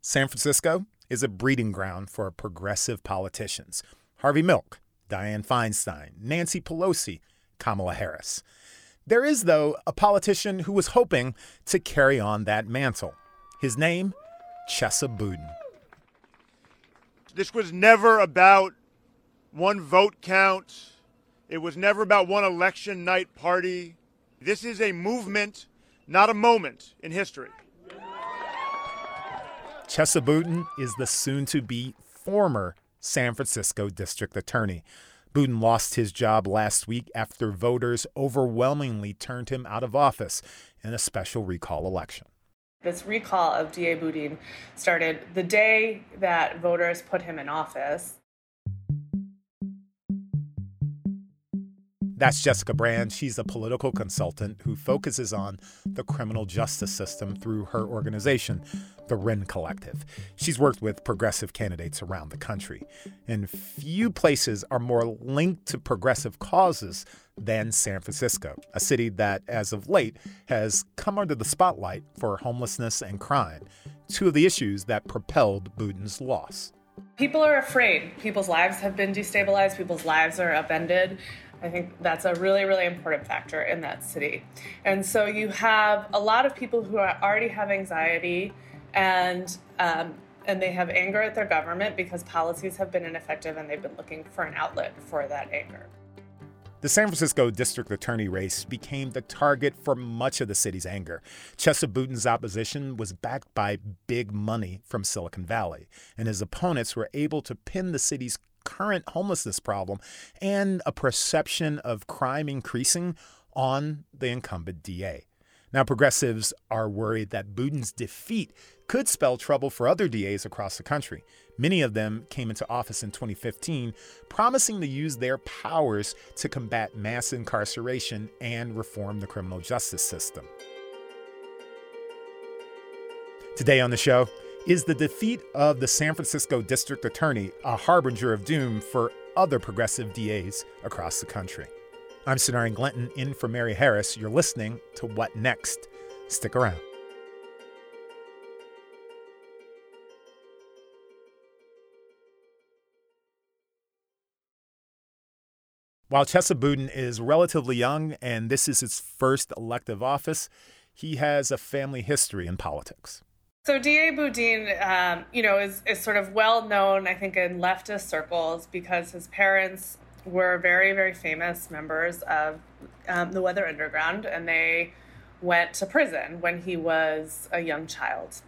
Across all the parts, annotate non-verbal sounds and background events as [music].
San Francisco is a breeding ground for progressive politicians. Harvey Milk, Dianne Feinstein, Nancy Pelosi, Kamala Harris. There is, though, a politician who was hoping to carry on that mantle. His name, Chesa Boudin. This was never about one vote count. It was never about one election night party. This is a movement, not a moment in history. Chesa Boudin is the soon to be former San Francisco district attorney. Boudin lost his job last week after voters overwhelmingly turned him out of office in a special recall election. This recall of DA Boudin started the day that voters put him in office. That's Jessica Brand. She's a political consultant who focuses on the criminal justice system through her organization, the Wren Collective. She's worked with progressive candidates around the country, and few places are more linked to progressive causes than San Francisco, a city that, as of late, has come under the spotlight for homelessness and crime, two of the issues that propelled Boudin's loss. People are afraid. People's lives have been destabilized, people's lives are upended. I think that's a really, really important factor in that city. And so you have a lot of people who are already have anxiety and um, and they have anger at their government because policies have been ineffective and they've been looking for an outlet for that anger. The San Francisco district attorney race became the target for much of the city's anger. Chesa Boudin's opposition was backed by big money from Silicon Valley, and his opponents were able to pin the city's current homelessness problem and a perception of crime increasing on the incumbent DA. Now, progressives are worried that Boudin's defeat could spell trouble for other DAs across the country. Many of them came into office in 2015, promising to use their powers to combat mass incarceration and reform the criminal justice system. Today on the show, is the defeat of the San Francisco district attorney a harbinger of doom for other progressive DAs across the country? I'm Sonari Glinton in for Mary Harris. You're listening to What Next? Stick around. While Chesa Boudin is relatively young and this is his first elective office, he has a family history in politics. So D.A. Boudin, um, you know, is, is sort of well known, I think, in leftist circles because his parents were very, very famous members of um, the Weather Underground, and they went to prison when he was a young child.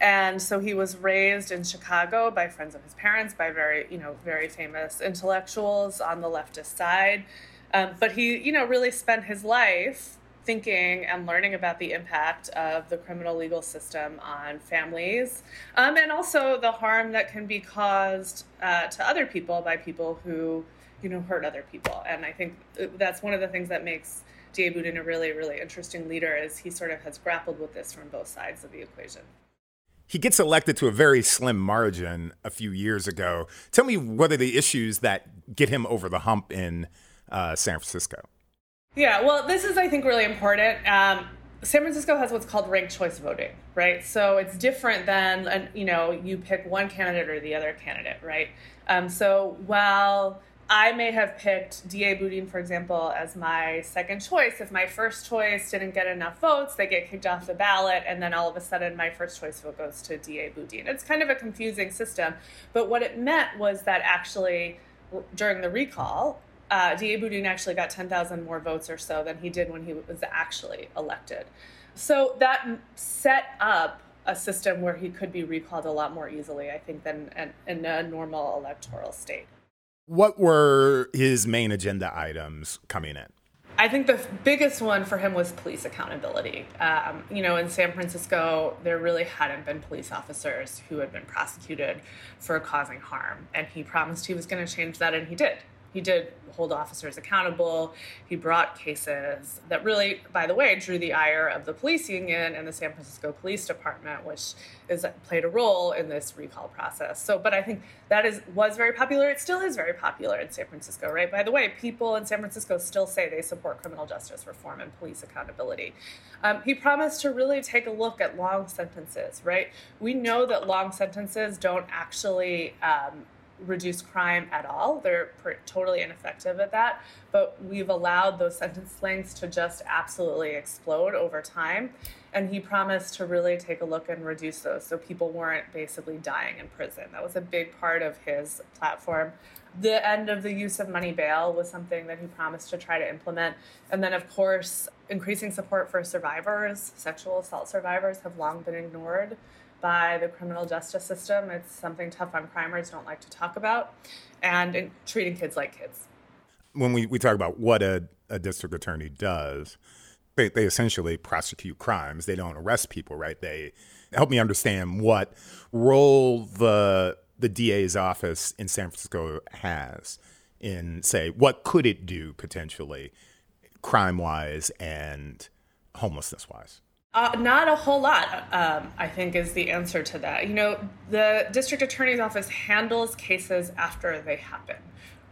And so he was raised in Chicago by friends of his parents, by very, you know, very famous intellectuals on the leftist side. Um, but he, you know, really spent his life thinking and learning about the impact of the criminal legal system on families um, and also the harm that can be caused uh, to other people by people who you know hurt other people and i think that's one of the things that makes D.A. Boudin a really really interesting leader is he sort of has grappled with this from both sides of the equation he gets elected to a very slim margin a few years ago. Tell me what are the issues that get him over the hump in uh, San Francisco? Yeah, well, this is, I think, really important. Um, San Francisco has what's called ranked choice voting, right? So it's different than, you know, you pick one candidate or the other candidate, right? Um, so while I may have picked DA Boudin, for example, as my second choice. If my first choice didn't get enough votes, they get kicked off the ballot, and then all of a sudden my first choice vote goes to DA Boudin. It's kind of a confusing system, but what it meant was that actually during the recall, uh, D.A. Boudin actually got 10,000 more votes or so than he did when he was actually elected. So that set up a system where he could be recalled a lot more easily, I think, than in a normal electoral state. What were his main agenda items coming in? I think the biggest one for him was police accountability. Um, you know, in San Francisco, there really hadn't been police officers who had been prosecuted for causing harm. And he promised he was going to change that, and he did. He did hold officers accountable. He brought cases that really, by the way, drew the ire of the police union and the San Francisco Police Department, which is played a role in this recall process. So, but I think that is was very popular. It still is very popular in San Francisco, right? By the way, people in San Francisco still say they support criminal justice reform and police accountability. Um, he promised to really take a look at long sentences, right? We know that long sentences don't actually um, reduce crime at all. They're totally ineffective at that. But we've allowed those sentence lengths to just absolutely explode over time. And he promised to really take a look and reduce those so people weren't basically dying in prison. That was a big part of his platform. The end of the use of money bail was something that he promised to try to implement. And then, of course, increasing support for survivors, sexual assault survivors, have long been ignored by the criminal justice system. It's something tough on crimers don't like to talk about, and treating kids like kids. When we, we talk about what a, a district attorney does, they, they essentially prosecute crimes. They don't arrest people, right? They help me understand what role the the DA's office in San Francisco has in say what could it do potentially crime wise and homelessness wise. Uh, not a whole lot, um, I think, is the answer to that. You know, the district attorney's office handles cases after they happen,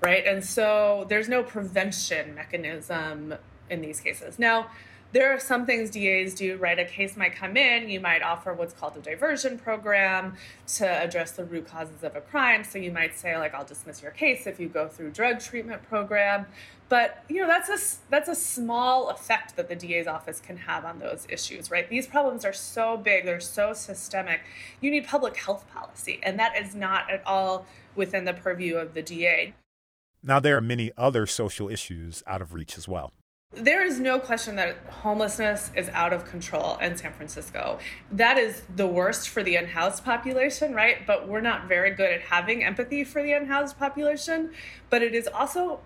right? And so there's no prevention mechanism in these cases. Now, there are some things DAs do, right? A case might come in, you might offer what's called a diversion program to address the root causes of a crime. So you might say, like, I'll dismiss your case if you go through drug treatment program. But you know that's a that's a small effect that the DA's office can have on those issues, right? These problems are so big, they're so systemic. You need public health policy, and that is not at all within the purview of the DA. Now there are many other social issues out of reach as well. There is no question that homelessness is out of control in San Francisco. That is the worst for the unhoused population, right? But we're not very good at having empathy for the unhoused population. But it is also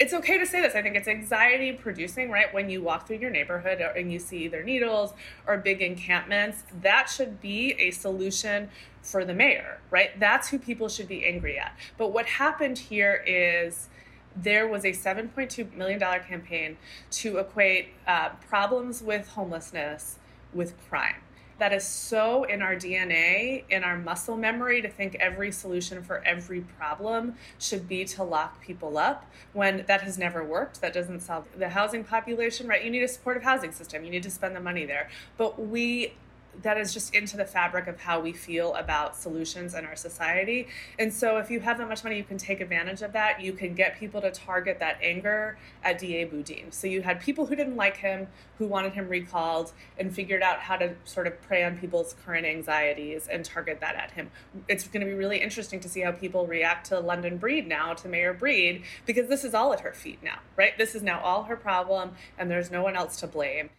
it's okay to say this. I think it's anxiety producing, right? When you walk through your neighborhood and you see either needles or big encampments, that should be a solution for the mayor, right? That's who people should be angry at. But what happened here is there was a $7.2 million campaign to equate uh, problems with homelessness with crime that is so in our DNA, in our muscle memory, to think every solution for every problem should be to lock people up when that has never worked. That doesn't solve the housing population, right? You need a supportive housing system, you need to spend the money there. But we that is just into the fabric of how we feel about solutions in our society. And so, if you have that much money, you can take advantage of that. You can get people to target that anger at DA Boudin. So, you had people who didn't like him, who wanted him recalled, and figured out how to sort of prey on people's current anxieties and target that at him. It's going to be really interesting to see how people react to London Breed now, to Mayor Breed, because this is all at her feet now, right? This is now all her problem, and there's no one else to blame.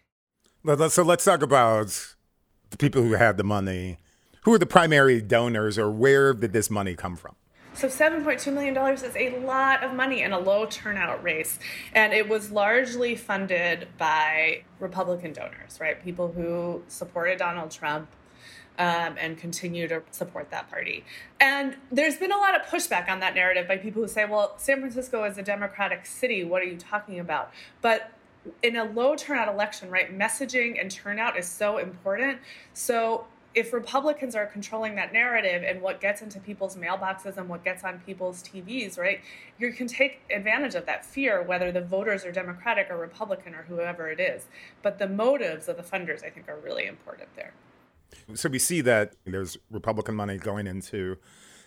So, let's talk about the people who had the money, who are the primary donors, or where did this money come from? So $7.2 million is a lot of money in a low turnout race. And it was largely funded by Republican donors, right? People who supported Donald Trump um, and continue to support that party. And there's been a lot of pushback on that narrative by people who say, well, San Francisco is a Democratic city. What are you talking about? But in a low turnout election, right, messaging and turnout is so important. So if Republicans are controlling that narrative and what gets into people's mailboxes and what gets on people's TVs, right, you can take advantage of that fear, whether the voters are Democratic or Republican or whoever it is. But the motives of the funders, I think, are really important there. So we see that there's Republican money going into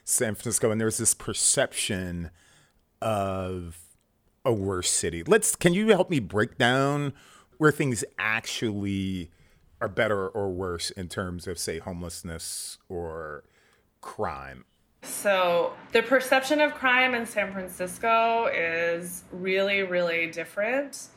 San Francisco, and there's this perception of a worse city. Let's can you help me break down where things actually are better or worse in terms of say homelessness or crime? So, the perception of crime in San Francisco is really really different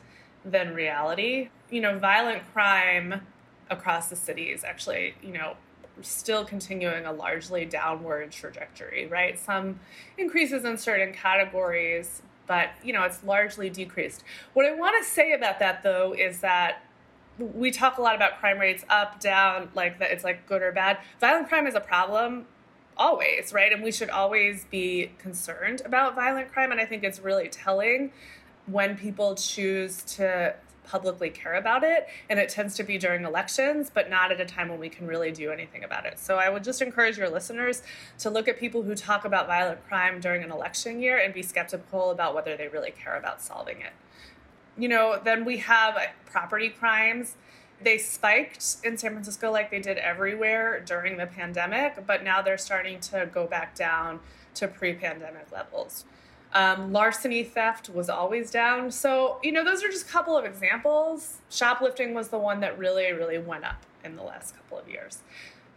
than reality. You know, violent crime across the city is actually, you know, still continuing a largely downward trajectory, right? Some increases in certain categories, but you know it's largely decreased. What I want to say about that though is that we talk a lot about crime rates up, down, like that it's like good or bad. Violent crime is a problem always, right? And we should always be concerned about violent crime. And I think it's really telling when people choose to publicly care about it. And it tends to be during elections, but not at a time when we can really do anything about it. So I would just encourage your listeners to look at people who talk about violent crime during an election year and be skeptical about whether they really care about solving it. You know, then we have uh, property crimes. They spiked in San Francisco like they did everywhere during the pandemic, but now they're starting to go back down to pre pandemic levels. Um, larceny theft was always down. So, you know, those are just a couple of examples. Shoplifting was the one that really, really went up in the last couple of years.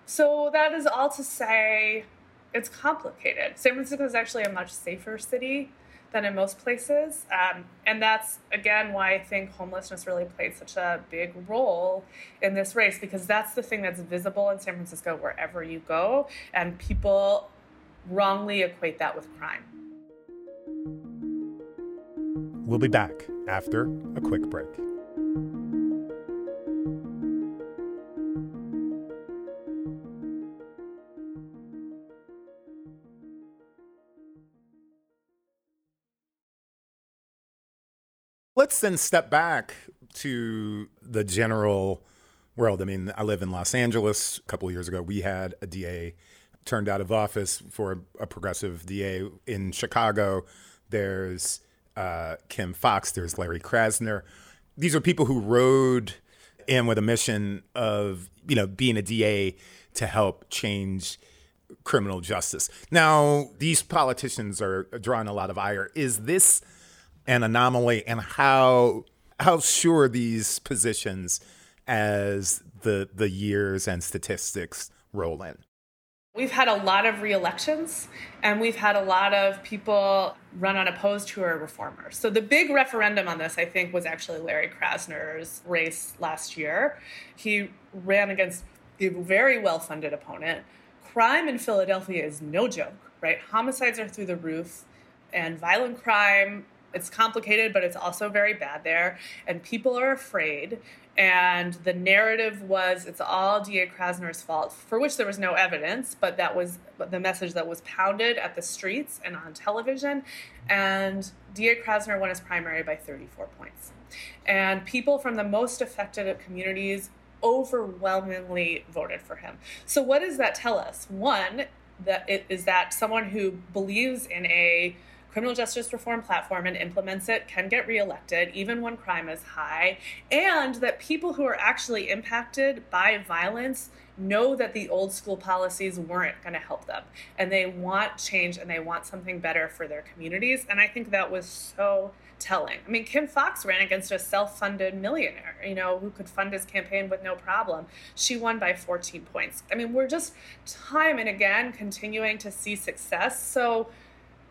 So, that is all to say it's complicated. San Francisco is actually a much safer city than in most places. Um, and that's, again, why I think homelessness really played such a big role in this race, because that's the thing that's visible in San Francisco wherever you go. And people wrongly equate that with crime. We'll be back after a quick break. Let's then step back to the general world. I mean, I live in Los Angeles. A couple years ago, we had a DA turned out of office for a progressive DA in Chicago. There's uh, Kim Foxx, there's Larry Krasner. These are people who rode in with a mission of, you know, being a DA to help change criminal justice. Now, these politicians are drawing a lot of ire. Is this an anomaly and how how sure these positions as the the years and statistics roll in? We've had a lot of re-elections and we've had a lot of people run unopposed who are reformers. So the big referendum on this, I think, was actually Larry Krasner's race last year. He ran against a very well-funded opponent. Crime in Philadelphia is no joke, right? Homicides are through the roof and violent crime it's complicated, but it's also very bad there. And people are afraid. And the narrative was it's all D.A. Krasner's fault, for which there was no evidence, but that was the message that was pounded at the streets and on television. And D.A. Krasner won his primary by 34 points. And people from the most affected communities overwhelmingly voted for him. So, what does that tell us? One, that it is that someone who believes in a criminal justice reform platform and implements it can get reelected, even when crime is high, and that people who are actually impacted by violence know that the old school policies weren't going to help them and they want change and they want something better for their communities. And I think that was so telling. I mean, Kim Foxx ran against a self funded millionaire, you know, who could fund his campaign with no problem. She won by 14 points. I mean, we're just time and again continuing to see success. So,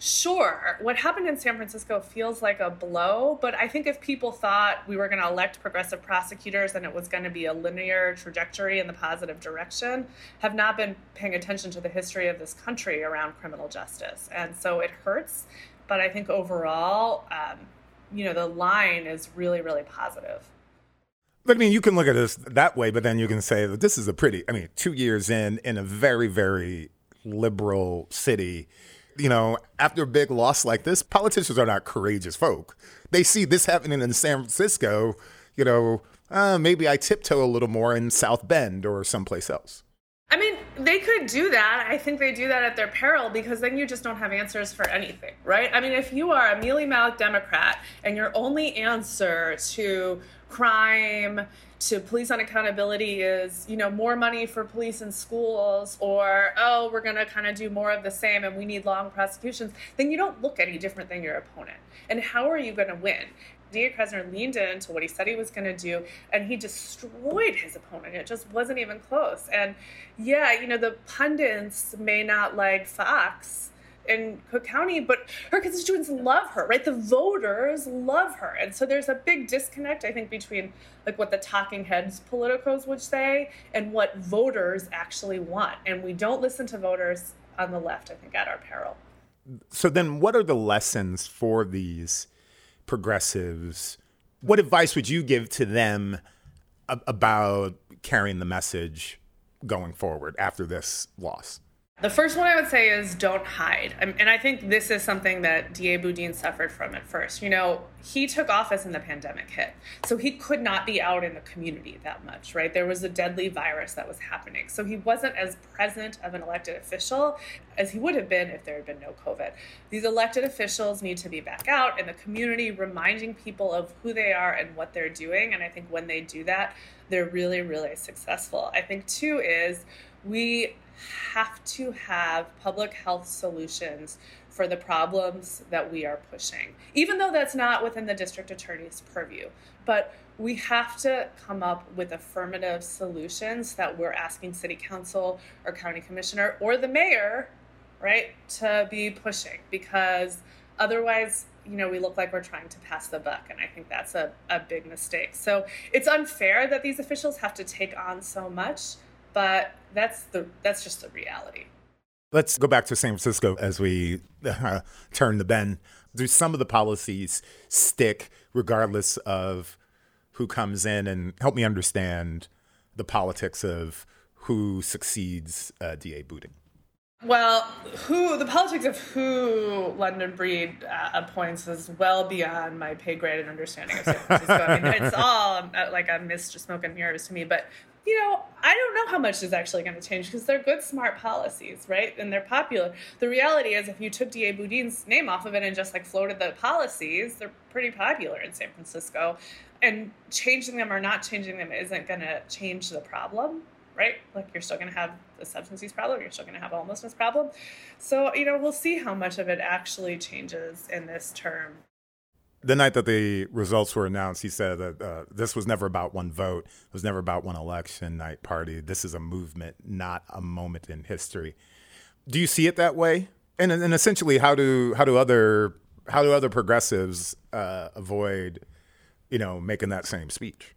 Sure. What happened in San Francisco feels like a blow, but I think if people thought we were going to elect progressive prosecutors and it was going to be a linear trajectory in the positive direction, have not been paying attention to the history of this country around criminal justice. And so it hurts, but I think overall, um, you know, the line is really, really positive. But I mean, you can look at this that way, but then you can say that this is a pretty, I mean, two years in, in a very, very liberal city you know, after a big loss like this, politicians are not courageous folk. They see this happening in San Francisco, you know, uh, maybe I tiptoe a little more in South Bend or someplace else. I mean, they could do that. I think they do that at their peril because then you just don't have answers for anything, right? I mean, if you are a mealy mouthed Democrat and your only answer to crime to police unaccountability is you know more money for police and schools or oh we're going to kind of do more of the same and we need long prosecutions then you don't look any different than your opponent and how are you going to win D.A. Krasner leaned into what he said he was going to do, and he destroyed his opponent. It just wasn't even close. And yeah, you know, the pundits may not like Foxx, in Cook County, but her constituents love her, right? The voters love her. And so there's a big disconnect, I think, between like what the talking heads politicos would say and what voters actually want. And we don't listen to voters on the left, I think, at our peril. So then what are the lessons for these progressives? What advice would you give to them about carrying the message going forward after this loss? The first one I would say is don't hide. And I think this is something that DA Boudin suffered from at first. You know, he took office and the pandemic hit. So he could not be out in the community that much, right? There was a deadly virus that was happening. So he wasn't as present of an elected official as he would have been if there had been no COVID. These elected officials need to be back out in the community, reminding people of who they are and what they're doing. And I think when they do that, they're really, really successful. I think, two, is we have to have public health solutions for the problems that we are pushing, even though that's not within the district attorney's purview. But we have to come up with affirmative solutions that we're asking city council or county commissioner or the mayor, right, to be pushing because otherwise you know we look like we're trying to pass the buck and i think that's a, a big mistake so it's unfair that these officials have to take on so much but that's the that's just the reality. Let's go back to San Francisco as we uh, turn the bend. Do some of the policies stick regardless of who comes in? And help me understand the politics of who succeeds uh, DA Boudin. Well, who the politics of who London Breed uh, appoints is well beyond my pay grade and understanding of San Francisco. I mean, it's [laughs] all uh, like a mist of smoke and mirrors to me. But you know, I don't know how much is actually going to change because they're good, smart policies, right? And they're popular. The reality is, if you took DA Boudin's name off of it and just like floated the policies, they're pretty popular in San Francisco. And changing them or not changing them isn't going to change the problem, right? Like you're still going to have the substance use problem, you're still going to have a homelessness problem. So, you know, we'll see how much of it actually changes in this term the night that the results were announced, he said that uh, this was never about one vote. It was never about one election night party. This is a movement, not a moment in history. Do you see it that way? And, and essentially, how do how do other how do other progressives uh, avoid, you know, making that same speech?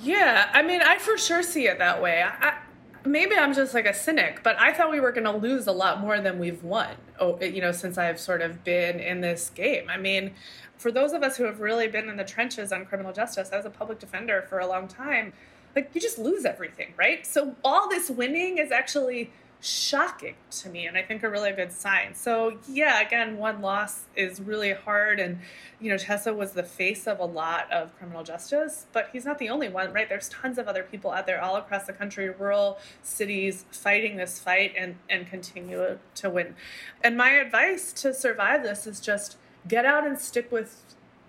Yeah, I mean, I for sure see it that way. I, maybe I'm just like a cynic, but I thought we were going to lose a lot more than we've won. Oh, you know, since I've sort of been in this game. I mean, for those of us who have really been in the trenches on criminal justice, I was a public defender for a long time. Like you just lose everything, right? So all this winning is actually shocking to me and I think a really good sign. So yeah, again, one loss is really hard and you know, Chesa was the face of a lot of criminal justice, but he's not the only one, right? There's tons of other people out there all across the country, rural cities fighting this fight and and continue to win. And my advice to survive this is just get out and stick with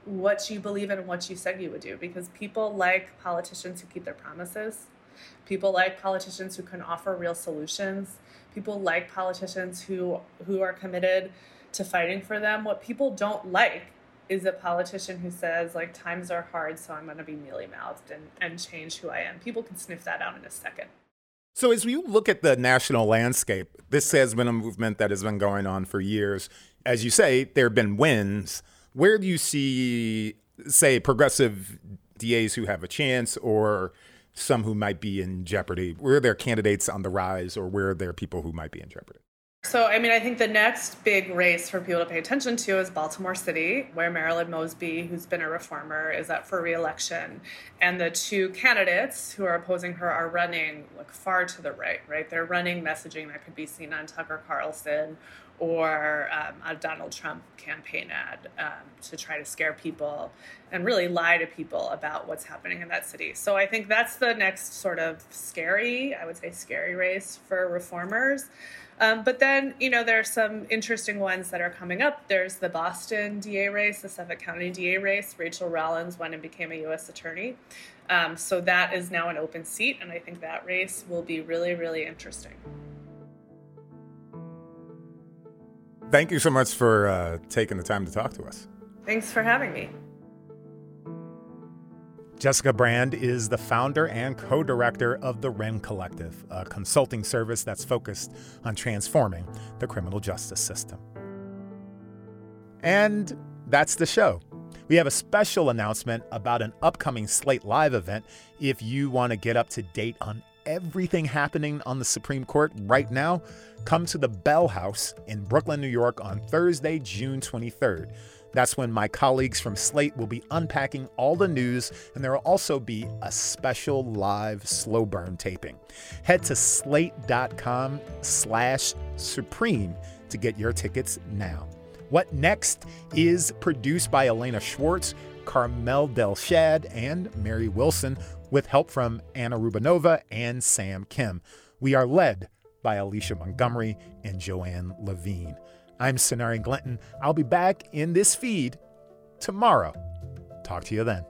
what you believe in and what you said you would do because people like politicians who keep their promises. People like politicians who can offer real solutions people like politicians who who are committed to fighting for them. What people don't like is a politician who says like times are hard so i'm going to be mealy mouthed and, and change who i am. People can sniff that out in a second. So as you look at the national landscape this has been a movement that has been going on for years. As you say there have been wins. Where do you see say progressive das who have a chance or some who might be in jeopardy? Where are there candidates on the rise, or where are there people who might be in jeopardy? So, I mean, I think the next big race for people to pay attention to is Baltimore City, where Marilyn Mosby, who's been a reformer, is up for reelection. And the two candidates who are opposing her are running like far to the right, right? They're running messaging that could be seen on Tucker Carlson or um, a Donald Trump campaign ad um, to try to scare people and really lie to people about what's happening in that city. So I think that's the next sort of scary, I would say, scary race for reformers. Um, but then, you know, there are some interesting ones that are coming up. There's the Boston DA race, the Suffolk County DA race. Rachael Rollins went and became a U.S. attorney. Um, so that is now an open seat, and I think that race will be really, really interesting. Thank you so much for uh, taking the time to talk to us. Thanks for having me. Jessica Brand is the founder and co director of the Wren Collective, a consulting service that's focused on transforming the criminal justice system. And that's the show. We have a special announcement about an upcoming Slate Live event if you want to get up to date on everything happening on the Supreme Court right now, come to the Bell House in Brooklyn, New York on Thursday, June 23rd. That's when my colleagues from Slate will be unpacking all the news, and there will also be a special live slow burn taping. Head to slate.com slash supreme to get your tickets now. What Next is produced by Elena Schwartz, Carmel Delshad, and Mary Wilson, with help from Anna Rubinova and Sam Kim. We are led by Alicia Montgomery and Joanne Levine. I'm Sonari Glinton. I'll be back in this feed tomorrow. Talk to you then.